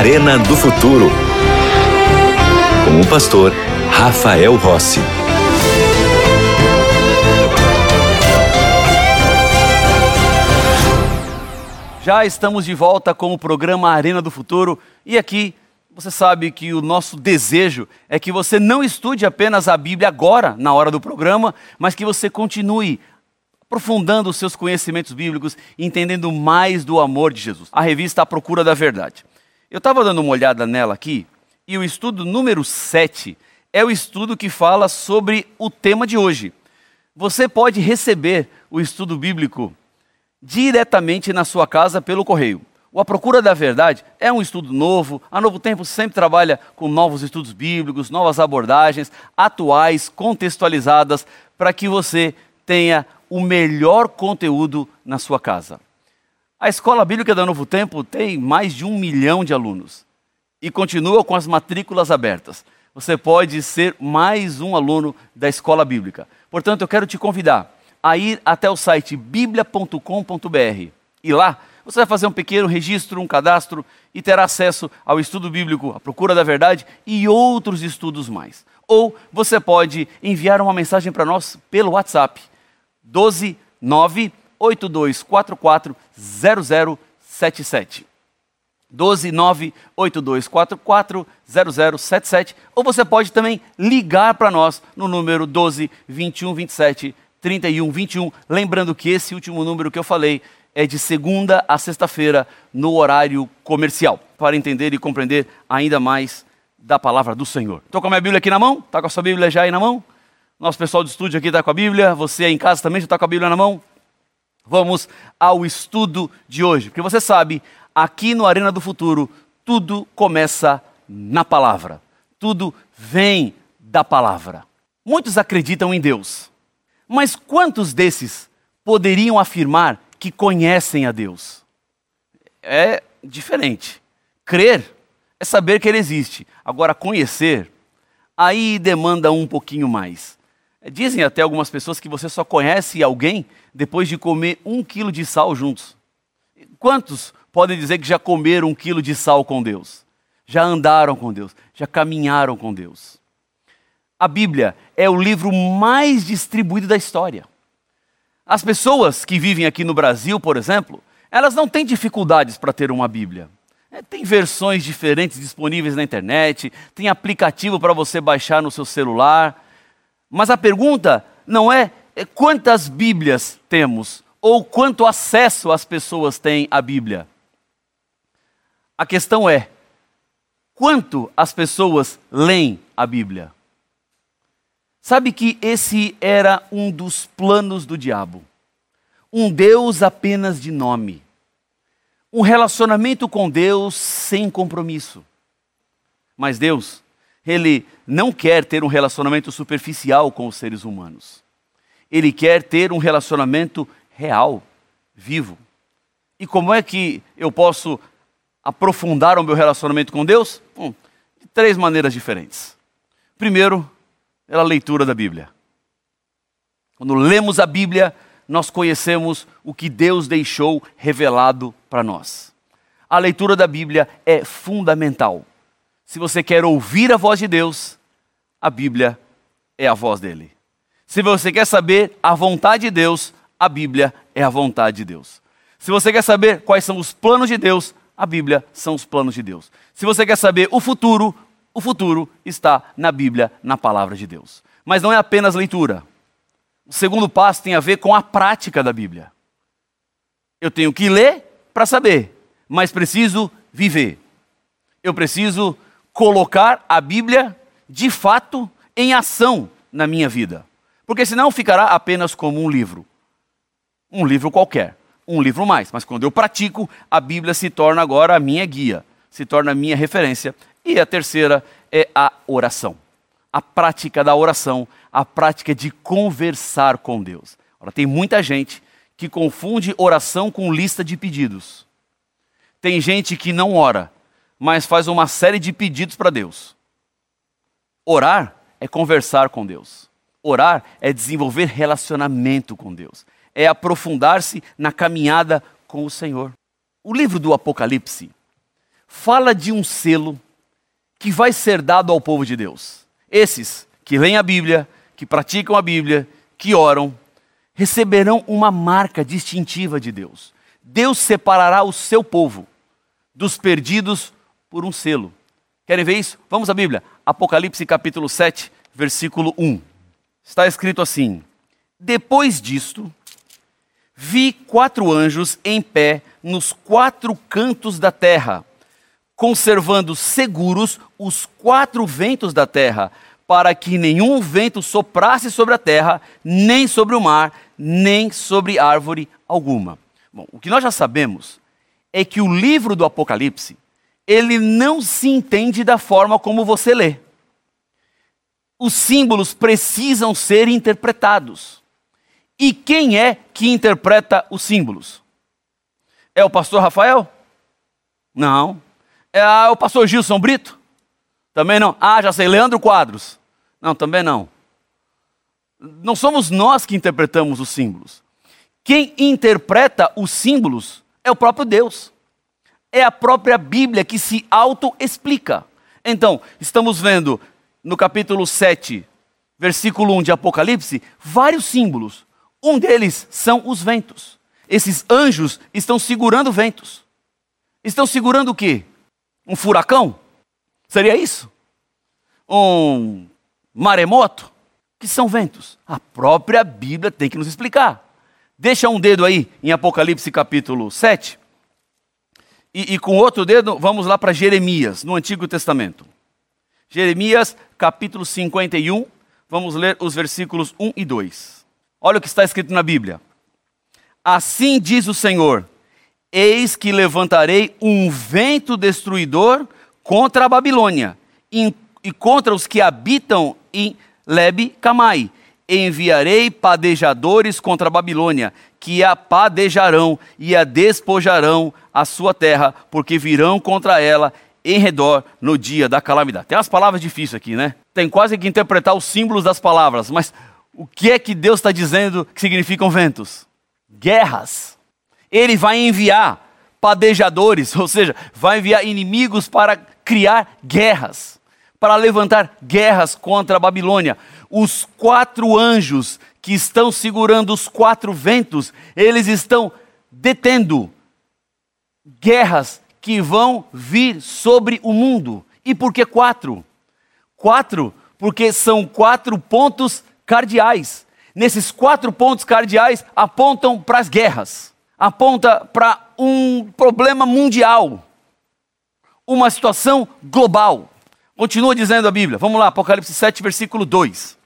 Arena do Futuro. Com o pastor Rafael Rossi. Já estamos de volta com o programa Arena do Futuro e aqui você sabe que o nosso desejo é que você não estude apenas a Bíblia agora, na hora do programa, mas que você continue aprofundando os seus conhecimentos bíblicos, entendendo mais do amor de Jesus. A revista A Procura da Verdade. Eu estava dando uma olhada nela aqui e o estudo número 7 é o estudo que fala sobre o tema de hoje. Você pode receber o estudo bíblico diretamente na sua casa pelo correio. O A Procura da Verdade é um estudo novo. A Novo Tempo sempre trabalha com novos estudos bíblicos, novas abordagens, atuais, contextualizadas, para que você tenha o melhor conteúdo na sua casa. A Escola Bíblica da Novo Tempo tem mais de um milhão de alunos e continua com as matrículas abertas. Você pode ser mais um aluno da Escola Bíblica. Portanto, eu quero te convidar a ir até o site biblia.com.br e lá você vai fazer um pequeno registro, um cadastro e terá acesso ao estudo bíblico, a procura da verdade e outros estudos mais. Ou você pode enviar uma mensagem para nós pelo WhatsApp 12 9 8244 0077. 12 9 8244 0077. Ou você pode também ligar para nós no número 12 21 27 31 21. Lembrando que esse último número que eu falei é de segunda a sexta-feira no horário comercial, para entender e compreender ainda mais da palavra do Senhor. Estou com a minha Bíblia aqui na mão? Está com a sua Bíblia já aí na mão? Nosso pessoal do estúdio aqui está com a Bíblia. Você aí em casa também já está com a Bíblia na mão? Vamos ao estudo de hoje. Porque você sabe, aqui no Arena do Futuro, tudo começa na palavra. Tudo vem da palavra. Muitos acreditam em Deus. Mas quantos desses poderiam afirmar que conhecem a Deus? É diferente. Crer é saber que Ele existe. Agora, conhecer, aí demanda um pouquinho mais. Dizem até algumas pessoas que você só conhece alguém depois de comer um quilo de sal juntos. Quantos podem dizer que já comeram um quilo de sal com Deus? Já andaram com Deus? Já caminharam com Deus? A Bíblia é o livro mais distribuído da história. As pessoas que vivem aqui no Brasil, por exemplo, elas não têm dificuldades para ter uma Bíblia. É, tem versões diferentes disponíveis na internet, tem aplicativo para você baixar no seu celular. Mas a pergunta não é, é quantas Bíblias temos ou quanto acesso as pessoas têm à Bíblia. A questão é quanto as pessoas leem a Bíblia. Sabe que esse era um dos planos do diabo. Um Deus apenas de nome. Um relacionamento com Deus sem compromisso. Mas Deus ele não quer ter um relacionamento superficial com os seres humanos. Ele quer ter um relacionamento real, vivo. E como é que eu posso aprofundar o meu relacionamento com Deus? De três maneiras diferentes. Primeiro, pela leitura da Bíblia. Quando lemos a Bíblia, nós conhecemos o que Deus deixou revelado para nós. A leitura da Bíblia é fundamental se você quer ouvir a voz de Deus, a Bíblia é a voz dele. Se você quer saber a vontade de Deus, a Bíblia é a vontade de Deus. Se você quer saber quais são os planos de Deus, a Bíblia são os planos de Deus. Se você quer saber o futuro, o futuro está na Bíblia, na palavra de Deus. Mas não é apenas leitura. O segundo passo tem a ver com a prática da Bíblia. Eu tenho que ler para saber, mas preciso viver. Eu preciso colocar a Bíblia de fato em ação na minha vida. Porque senão ficará apenas como um livro. Um livro qualquer, um livro mais. Mas quando eu pratico, a Bíblia se torna agora a minha guia, se torna a minha referência. E a terceira é a oração. A prática da oração, a prática de conversar com Deus. Ora, tem muita gente que confunde oração com lista de pedidos. Tem gente que não ora, mas faz uma série de pedidos para Deus. Orar é conversar com Deus. Orar é desenvolver relacionamento com Deus. É aprofundar-se na caminhada com o Senhor. O livro do Apocalipse fala de um selo que vai ser dado ao povo de Deus. Esses que leem a Bíblia, que praticam a Bíblia, que oram, receberão uma marca distintiva de Deus. Deus separará o seu povo dos perdidos por um selo. Querem ver isso? Vamos à Bíblia. Apocalipse capítulo 7, versículo 1. Está escrito assim: Depois disto, vi quatro anjos em pé nos quatro cantos da terra, conservando seguros os quatro ventos da terra, para que nenhum vento soprasse sobre a terra, nem sobre o mar, nem sobre árvore alguma. Bom, o que nós já sabemos é que o livro do Apocalipse, ele não se entende da forma como você lê. Os símbolos precisam ser interpretados. E quem é que interpreta os símbolos? É o pastor Rafael? Não. É o pastor Gilson Brito? Também não. Ah, já sei, Leandro Quadros? Não, também não. Não somos nós que interpretamos os símbolos. Quem interpreta os símbolos é o próprio Deus. É a própria Bíblia que se auto-explica. Então, estamos vendo no capítulo 7, versículo 1 de Apocalipse, vários símbolos. Um deles são os ventos. Esses anjos estão segurando ventos. Estão segurando o quê? Um furacão? Seria isso? Um maremoto? Que são ventos? A própria Bíblia tem que nos explicar. Deixa um dedo aí em Apocalipse capítulo 7. E, e com outro dedo, vamos lá para Jeremias, no Antigo Testamento. Jeremias capítulo 51, vamos ler os versículos 1 e 2. Olha o que está escrito na Bíblia. Assim diz o Senhor: Eis que levantarei um vento destruidor contra a Babilônia e contra os que habitam em Lebe Camai. Enviarei padejadores contra a Babilônia, que a padejarão e a despojarão a sua terra, porque virão contra ela em redor no dia da calamidade. Tem umas palavras difíceis aqui, né? Tem quase que interpretar os símbolos das palavras, mas o que é que Deus está dizendo que significam ventos? Guerras. Ele vai enviar padejadores, ou seja, vai enviar inimigos para criar guerras, para levantar guerras contra a Babilônia. Os quatro anjos que estão segurando os quatro ventos, eles estão detendo guerras que vão vir sobre o mundo. E por que quatro? Quatro, porque são quatro pontos cardeais. Nesses quatro pontos cardeais apontam para as guerras, aponta para um problema mundial, uma situação global. Continua dizendo a Bíblia. Vamos lá, Apocalipse 7, versículo 2.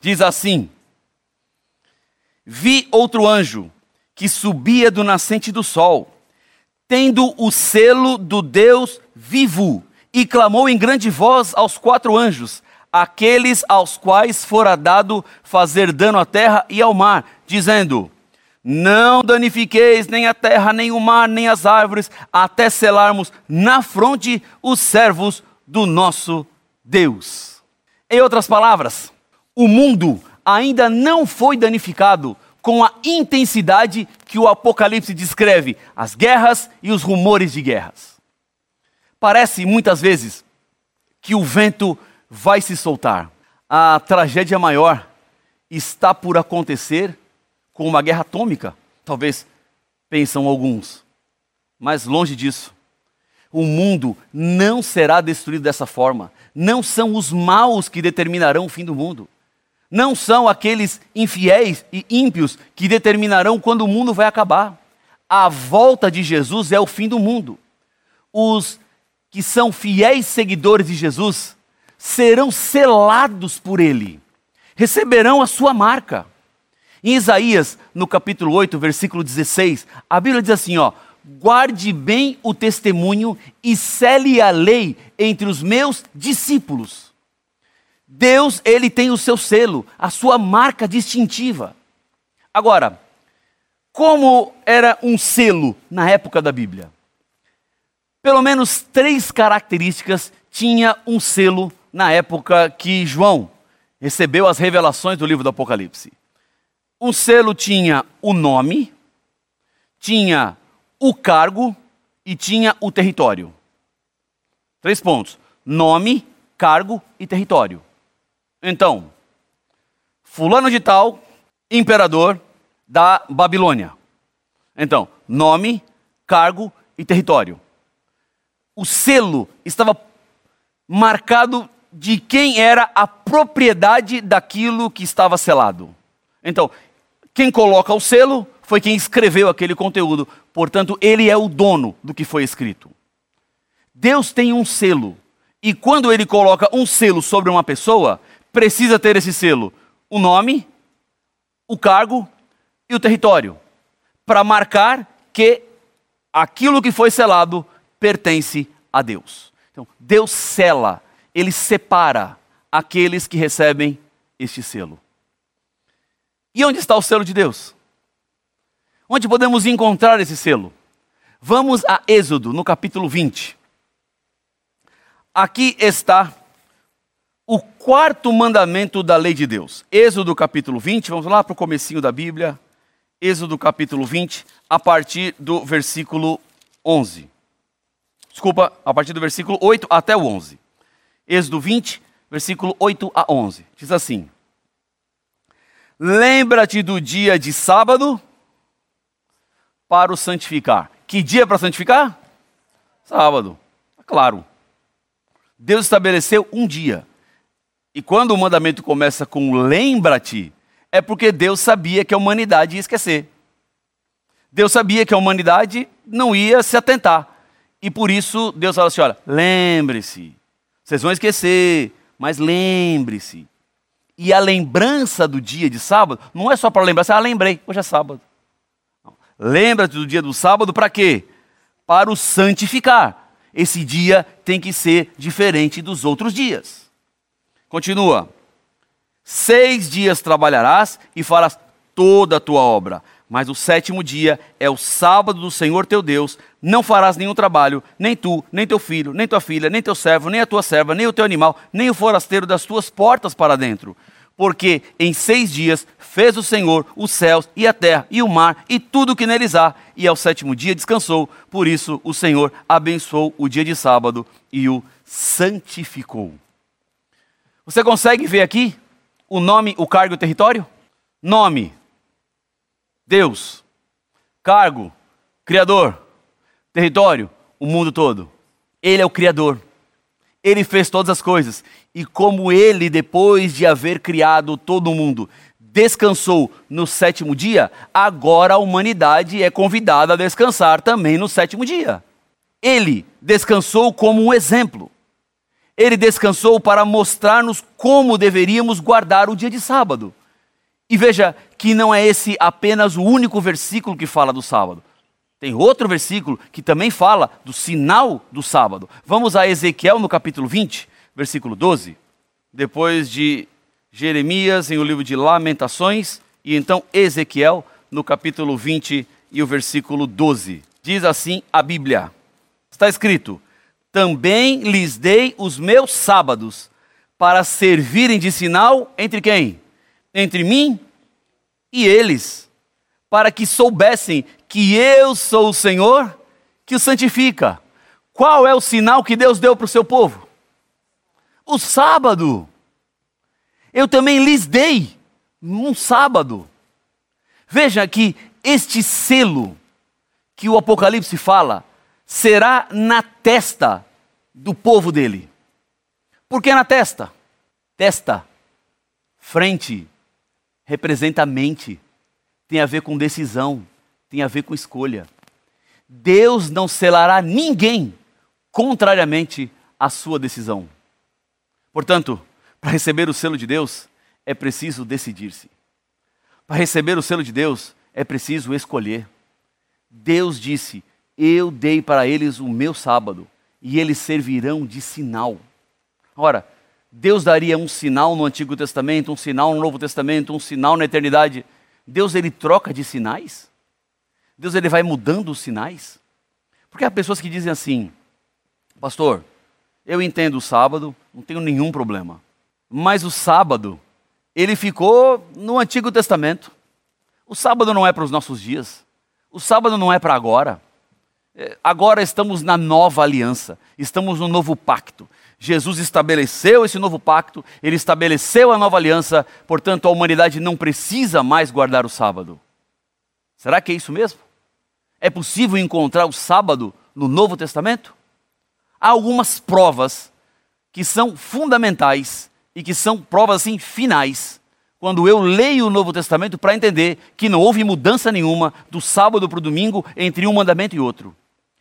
Diz assim: Vi outro anjo que subia do nascente do sol tendo o selo do Deus vivo, e clamou em grande voz aos quatro anjos, aqueles aos quais fora dado fazer dano à terra e ao mar, dizendo: Não danifiqueis nem a terra, nem o mar, nem as árvores, até selarmos na fronte os servos do nosso Deus. Em outras palavras, o mundo ainda não foi danificado com a intensidade que o Apocalipse descreve as guerras e os rumores de guerras. Parece muitas vezes que o vento vai se soltar. A tragédia maior está por acontecer com uma guerra atômica, talvez pensam alguns. Mas longe disso. O mundo não será destruído dessa forma. Não são os maus que determinarão o fim do mundo não são aqueles infiéis e ímpios que determinarão quando o mundo vai acabar. A volta de Jesus é o fim do mundo. Os que são fiéis seguidores de Jesus serão selados por Ele, receberão a sua marca. Em Isaías, no capítulo 8, versículo 16, a Bíblia diz assim: ó, guarde bem o testemunho e cele a lei entre os meus discípulos. Deus, ele tem o seu selo, a sua marca distintiva. Agora, como era um selo na época da Bíblia? Pelo menos três características tinha um selo na época que João recebeu as revelações do livro do Apocalipse. Um selo tinha o nome, tinha o cargo e tinha o território. Três pontos: nome, cargo e território. Então, Fulano de Tal, imperador da Babilônia. Então, nome, cargo e território. O selo estava marcado de quem era a propriedade daquilo que estava selado. Então, quem coloca o selo foi quem escreveu aquele conteúdo, portanto, ele é o dono do que foi escrito. Deus tem um selo, e quando ele coloca um selo sobre uma pessoa, precisa ter esse selo: o nome, o cargo e o território, para marcar que aquilo que foi selado pertence a Deus. Então, Deus sela, ele separa aqueles que recebem este selo. E onde está o selo de Deus? Onde podemos encontrar esse selo? Vamos a Êxodo, no capítulo 20. Aqui está o quarto mandamento da lei de Deus. Êxodo capítulo 20, vamos lá para o comecinho da Bíblia. Êxodo capítulo 20, a partir do versículo 11. Desculpa, a partir do versículo 8 até o 11. Êxodo 20, versículo 8 a 11. Diz assim: Lembra-te do dia de sábado para o santificar. Que dia para santificar? Sábado. Claro. Deus estabeleceu um dia. E quando o mandamento começa com lembra-te, é porque Deus sabia que a humanidade ia esquecer. Deus sabia que a humanidade não ia se atentar. E por isso Deus fala assim: olha, lembre-se. Vocês vão esquecer, mas lembre-se. E a lembrança do dia de sábado não é só para lembrar, assim, ah, lembrei, hoje é sábado. Lembra-te do dia do sábado para quê? Para o santificar esse dia tem que ser diferente dos outros dias. Continua. Seis dias trabalharás e farás toda a tua obra, mas o sétimo dia é o sábado do Senhor teu Deus. Não farás nenhum trabalho, nem tu, nem teu filho, nem tua filha, nem teu servo, nem a tua serva, nem o teu animal, nem o forasteiro das tuas portas para dentro porque em seis dias fez o Senhor os céus e a terra e o mar e tudo o que neles há, e ao sétimo dia descansou. Por isso o Senhor abençoou o dia de sábado e o santificou. Você consegue ver aqui o nome, o cargo e o território? Nome: Deus. Cargo: Criador. Território: o mundo todo. Ele é o Criador. Ele fez todas as coisas. E como ele, depois de haver criado todo o mundo, descansou no sétimo dia, agora a humanidade é convidada a descansar também no sétimo dia. Ele descansou como um exemplo. Ele descansou para mostrar-nos como deveríamos guardar o dia de sábado. E veja que não é esse apenas o único versículo que fala do sábado. Tem outro versículo que também fala do sinal do sábado. Vamos a Ezequiel no capítulo 20, versículo 12. Depois de Jeremias em o livro de Lamentações e então Ezequiel no capítulo 20 e o versículo 12. Diz assim a Bíblia: Está escrito: Também lhes dei os meus sábados para servirem de sinal entre quem? Entre mim e eles, para que soubessem que eu sou o Senhor que o santifica. Qual é o sinal que Deus deu para o seu povo? O sábado. Eu também lhes dei um sábado. Veja que este selo que o Apocalipse fala será na testa do povo dele. Por que na testa? Testa, frente, representa a mente, tem a ver com decisão, tem a ver com escolha. Deus não selará ninguém contrariamente à sua decisão. Portanto, para receber o selo de Deus, é preciso decidir-se. Para receber o selo de Deus, é preciso escolher. Deus disse: Eu dei para eles o meu sábado, e eles servirão de sinal. Ora, Deus daria um sinal no Antigo Testamento, um sinal no Novo Testamento, um sinal na eternidade. Deus ele troca de sinais? Deus ele vai mudando os sinais? Porque há pessoas que dizem assim, pastor, eu entendo o sábado, não tenho nenhum problema. Mas o sábado, ele ficou no Antigo Testamento. O sábado não é para os nossos dias. O sábado não é para agora. Eh, Agora estamos na nova aliança, estamos no novo pacto. Jesus estabeleceu esse novo pacto, ele estabeleceu a nova aliança, portanto a humanidade não precisa mais guardar o sábado. Será que é isso mesmo? É possível encontrar o sábado no Novo Testamento? Há algumas provas que são fundamentais e que são provas assim finais quando eu leio o Novo Testamento para entender que não houve mudança nenhuma do sábado para o domingo entre um mandamento e outro.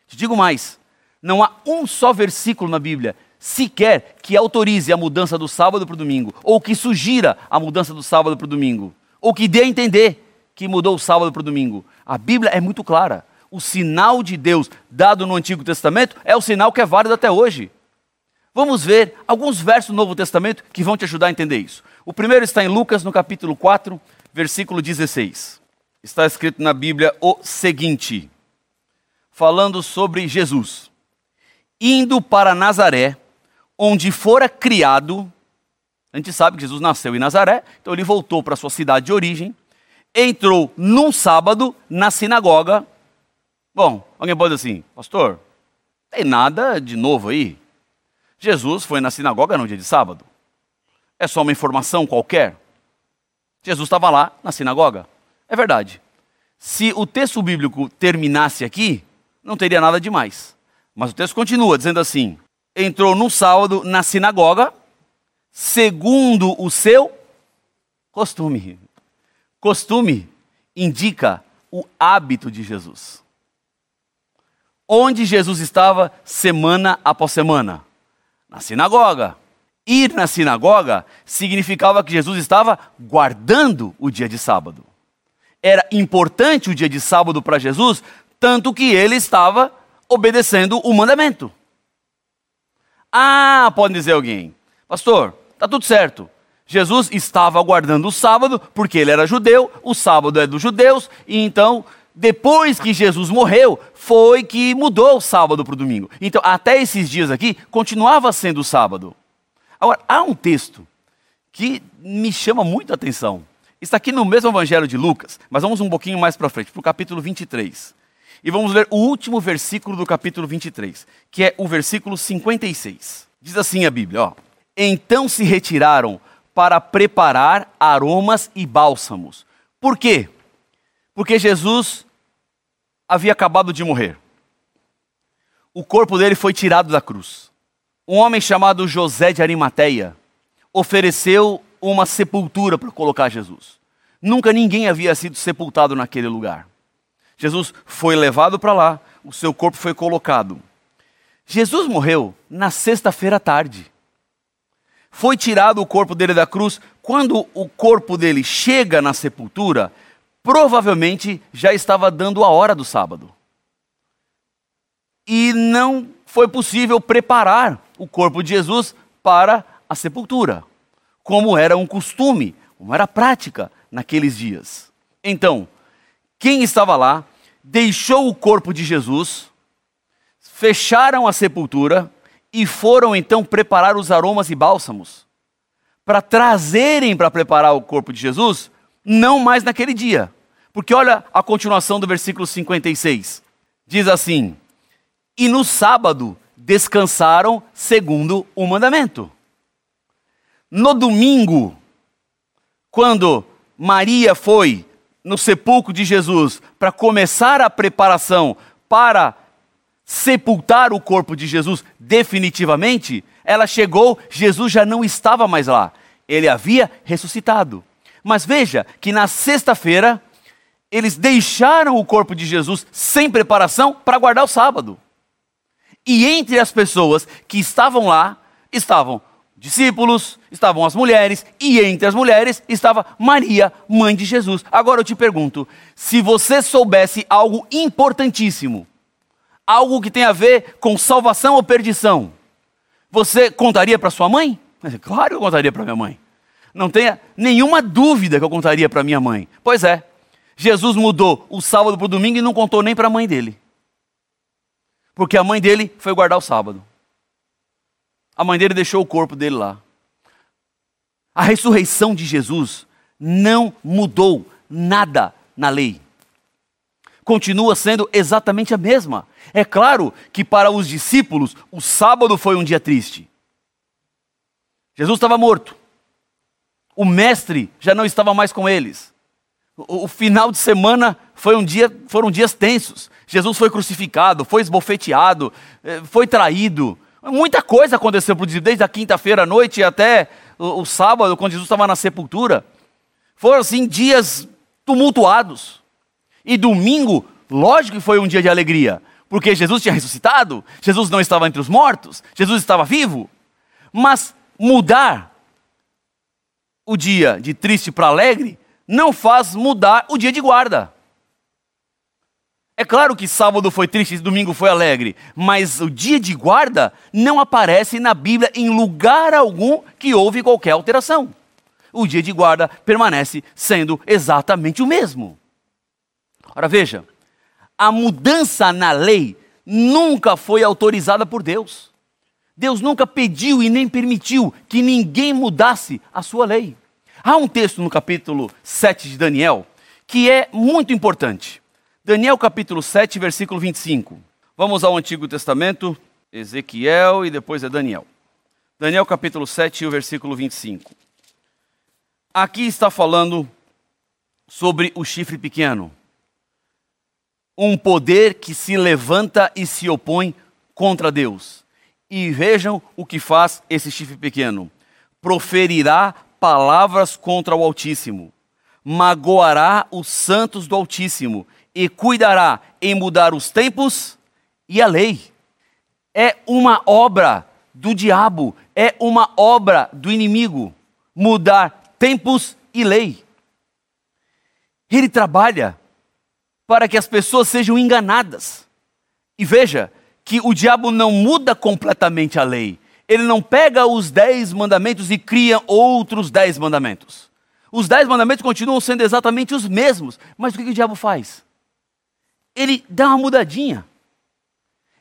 Te digo mais: não há um só versículo na Bíblia sequer que autorize a mudança do sábado para o domingo, ou que sugira a mudança do sábado para o domingo, ou que dê a entender que mudou o sábado para o domingo. A Bíblia é muito clara. O sinal de Deus dado no Antigo Testamento é o sinal que é válido até hoje. Vamos ver alguns versos do Novo Testamento que vão te ajudar a entender isso. O primeiro está em Lucas, no capítulo 4, versículo 16. Está escrito na Bíblia o seguinte, falando sobre Jesus. Indo para Nazaré, onde fora criado, a gente sabe que Jesus nasceu em Nazaré, então ele voltou para sua cidade de origem, entrou num sábado na sinagoga. Bom, alguém pode dizer assim, pastor, tem nada de novo aí. Jesus foi na sinagoga no dia de sábado. É só uma informação qualquer? Jesus estava lá na sinagoga. É verdade. Se o texto bíblico terminasse aqui, não teria nada demais. Mas o texto continua dizendo assim: entrou no sábado na sinagoga, segundo o seu costume. Costume indica o hábito de Jesus. Onde Jesus estava semana após semana? Na sinagoga. Ir na sinagoga significava que Jesus estava guardando o dia de sábado. Era importante o dia de sábado para Jesus, tanto que ele estava obedecendo o mandamento. Ah, pode dizer alguém, pastor, tá tudo certo. Jesus estava guardando o sábado porque ele era judeu, o sábado é dos judeus, e então, depois que Jesus morreu, foi que mudou o sábado para o domingo. Então, até esses dias aqui, continuava sendo o sábado. Agora, há um texto que me chama muito a atenção. Está aqui no mesmo Evangelho de Lucas, mas vamos um pouquinho mais para frente, para o capítulo 23. E vamos ler o último versículo do capítulo 23, que é o versículo 56. Diz assim a Bíblia, ó: Então se retiraram para preparar aromas e bálsamos. Por quê? Porque Jesus havia acabado de morrer. O corpo dele foi tirado da cruz. Um homem chamado José de Arimateia ofereceu uma sepultura para colocar Jesus. Nunca ninguém havia sido sepultado naquele lugar. Jesus foi levado para lá, o seu corpo foi colocado. Jesus morreu na sexta-feira à tarde. Foi tirado o corpo dele da cruz. Quando o corpo dele chega na sepultura, provavelmente já estava dando a hora do sábado. E não foi possível preparar o corpo de Jesus para a sepultura, como era um costume, como era prática naqueles dias. Então, quem estava lá deixou o corpo de Jesus, fecharam a sepultura e foram então preparar os aromas e bálsamos para trazerem para preparar o corpo de Jesus, não mais naquele dia. Porque olha a continuação do versículo 56. Diz assim: E no sábado descansaram segundo o mandamento. No domingo, quando Maria foi no sepulcro de Jesus para começar a preparação para sepultar o corpo de Jesus definitivamente, ela chegou, Jesus já não estava mais lá. Ele havia ressuscitado. Mas veja que na sexta-feira, eles deixaram o corpo de Jesus sem preparação para guardar o sábado. E entre as pessoas que estavam lá, estavam discípulos, estavam as mulheres, e entre as mulheres estava Maria, mãe de Jesus. Agora eu te pergunto: se você soubesse algo importantíssimo, algo que tem a ver com salvação ou perdição, você contaria para sua mãe? Claro que eu contaria para minha mãe. Não tenha nenhuma dúvida que eu contaria para minha mãe. Pois é, Jesus mudou o sábado para o domingo e não contou nem para a mãe dele. Porque a mãe dele foi guardar o sábado. A mãe dele deixou o corpo dele lá. A ressurreição de Jesus não mudou nada na lei. continua sendo exatamente a mesma. É claro que para os discípulos, o sábado foi um dia triste. Jesus estava morto. O mestre já não estava mais com eles. O, o final de semana foi um dia, foram dias tensos. Jesus foi crucificado, foi esbofeteado, eh, foi traído. Muita coisa aconteceu para o desde a quinta-feira à noite até o, o sábado, quando Jesus estava na sepultura. Foram assim dias tumultuados. E domingo, lógico que foi um dia de alegria, porque Jesus tinha ressuscitado, Jesus não estava entre os mortos, Jesus estava vivo. Mas mudar o dia de triste para alegre não faz mudar o dia de guarda. É claro que sábado foi triste e domingo foi alegre, mas o dia de guarda não aparece na Bíblia em lugar algum que houve qualquer alteração. O dia de guarda permanece sendo exatamente o mesmo. Ora veja, a mudança na lei nunca foi autorizada por Deus. Deus nunca pediu e nem permitiu que ninguém mudasse a sua lei. Há um texto no capítulo 7 de Daniel que é muito importante. Daniel capítulo 7, versículo 25. Vamos ao Antigo Testamento, Ezequiel e depois é Daniel. Daniel capítulo 7, o versículo 25. Aqui está falando sobre o chifre pequeno. Um poder que se levanta e se opõe contra Deus. E vejam o que faz esse chifre pequeno: proferirá palavras contra o Altíssimo, magoará os santos do Altíssimo e cuidará em mudar os tempos e a lei. É uma obra do diabo, é uma obra do inimigo mudar tempos e lei. Ele trabalha para que as pessoas sejam enganadas. E veja, que o diabo não muda completamente a lei. Ele não pega os dez mandamentos e cria outros dez mandamentos. Os dez mandamentos continuam sendo exatamente os mesmos. Mas o que, o diabo faz? Ele dá uma mudadinha.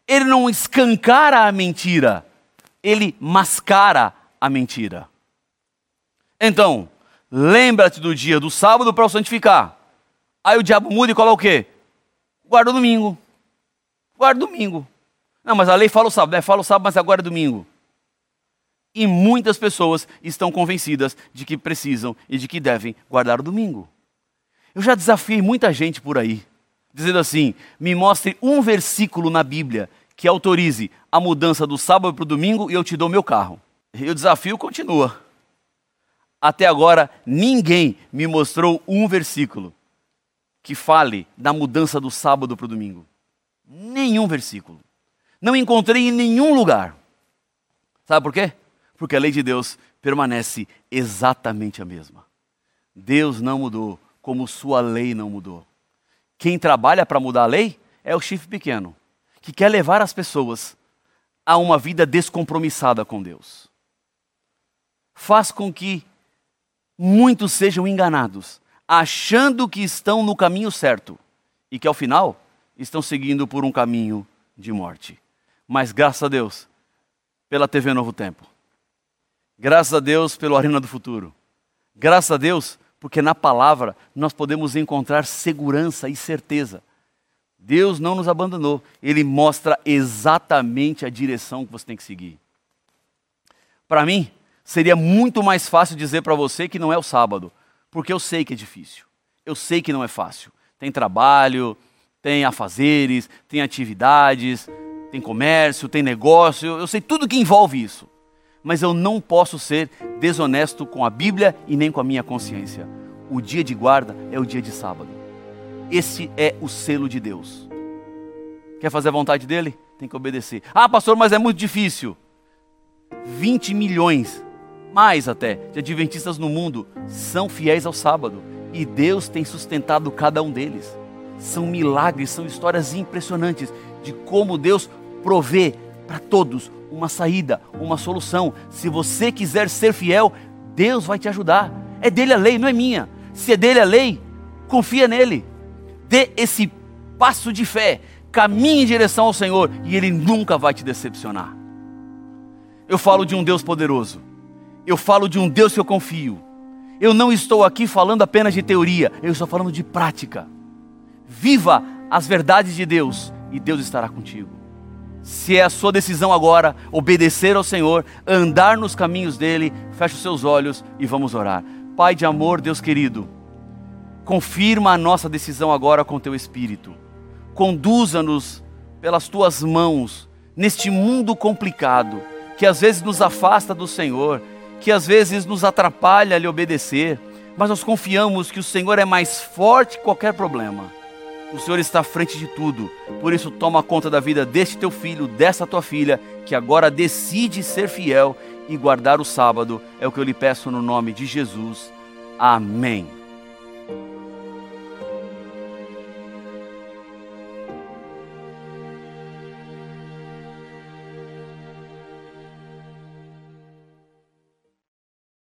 Ele não escancara a mentira, ele mascara a mentira. Então, lembra-te do dia do sábado para o santificar. Aí o diabo muda e coloca o quê? Guarda o domingo. Guarda o domingo. Não, mas a lei fala o sábado, né? Fala o sábado, mas agora é domingo. E muitas pessoas estão convencidas de que precisam e de que devem guardar o domingo. Eu já desafiei muita gente por aí, dizendo assim: me mostre um versículo na Bíblia que autorize a mudança do sábado para o domingo e eu te dou meu carro. E o desafio continua. Até agora, ninguém me mostrou um versículo que fale da mudança do sábado para o domingo. Nenhum versículo. Não encontrei em nenhum lugar. Sabe por quê? Porque a lei de Deus permanece exatamente a mesma. Deus não mudou, como sua lei não mudou. Quem trabalha para mudar a lei é o chifre pequeno, que quer levar as pessoas a uma vida descompromissada com Deus. Faz com que muitos sejam enganados, achando que estão no caminho certo e que ao final estão seguindo por um caminho de morte. Mas graças a Deus, pela TV Novo Tempo. Graças a Deus pelo Arena do Futuro. Graças a Deus, porque na palavra nós podemos encontrar segurança e certeza. Deus não nos abandonou, Ele mostra exatamente a direção que você tem que seguir. Para mim, seria muito mais fácil dizer para você que não é o sábado, porque eu sei que é difícil, eu sei que não é fácil. Tem trabalho, tem afazeres, tem atividades, tem comércio, tem negócio, eu sei tudo que envolve isso. Mas eu não posso ser desonesto com a Bíblia e nem com a minha consciência. O dia de guarda é o dia de sábado. Esse é o selo de Deus. Quer fazer a vontade dele? Tem que obedecer. Ah, pastor, mas é muito difícil. 20 milhões, mais até, de adventistas no mundo são fiéis ao sábado. E Deus tem sustentado cada um deles. São milagres, são histórias impressionantes de como Deus provê para todos uma saída, uma solução. Se você quiser ser fiel, Deus vai te ajudar. É dele a lei, não é minha. Se é dele a lei, confia nele. Dê esse passo de fé, caminhe em direção ao Senhor e ele nunca vai te decepcionar. Eu falo de um Deus poderoso. Eu falo de um Deus que eu confio. Eu não estou aqui falando apenas de teoria, eu estou falando de prática. Viva as verdades de Deus e Deus estará contigo. Se é a sua decisão agora obedecer ao Senhor, andar nos caminhos dele, feche os seus olhos e vamos orar. Pai de amor, Deus querido, confirma a nossa decisão agora com teu espírito. Conduza-nos pelas tuas mãos neste mundo complicado, que às vezes nos afasta do Senhor, que às vezes nos atrapalha a lhe obedecer, mas nós confiamos que o Senhor é mais forte que qualquer problema. O Senhor está à frente de tudo, por isso toma conta da vida deste teu filho, dessa tua filha, que agora decide ser fiel e guardar o sábado. É o que eu lhe peço no nome de Jesus. Amém.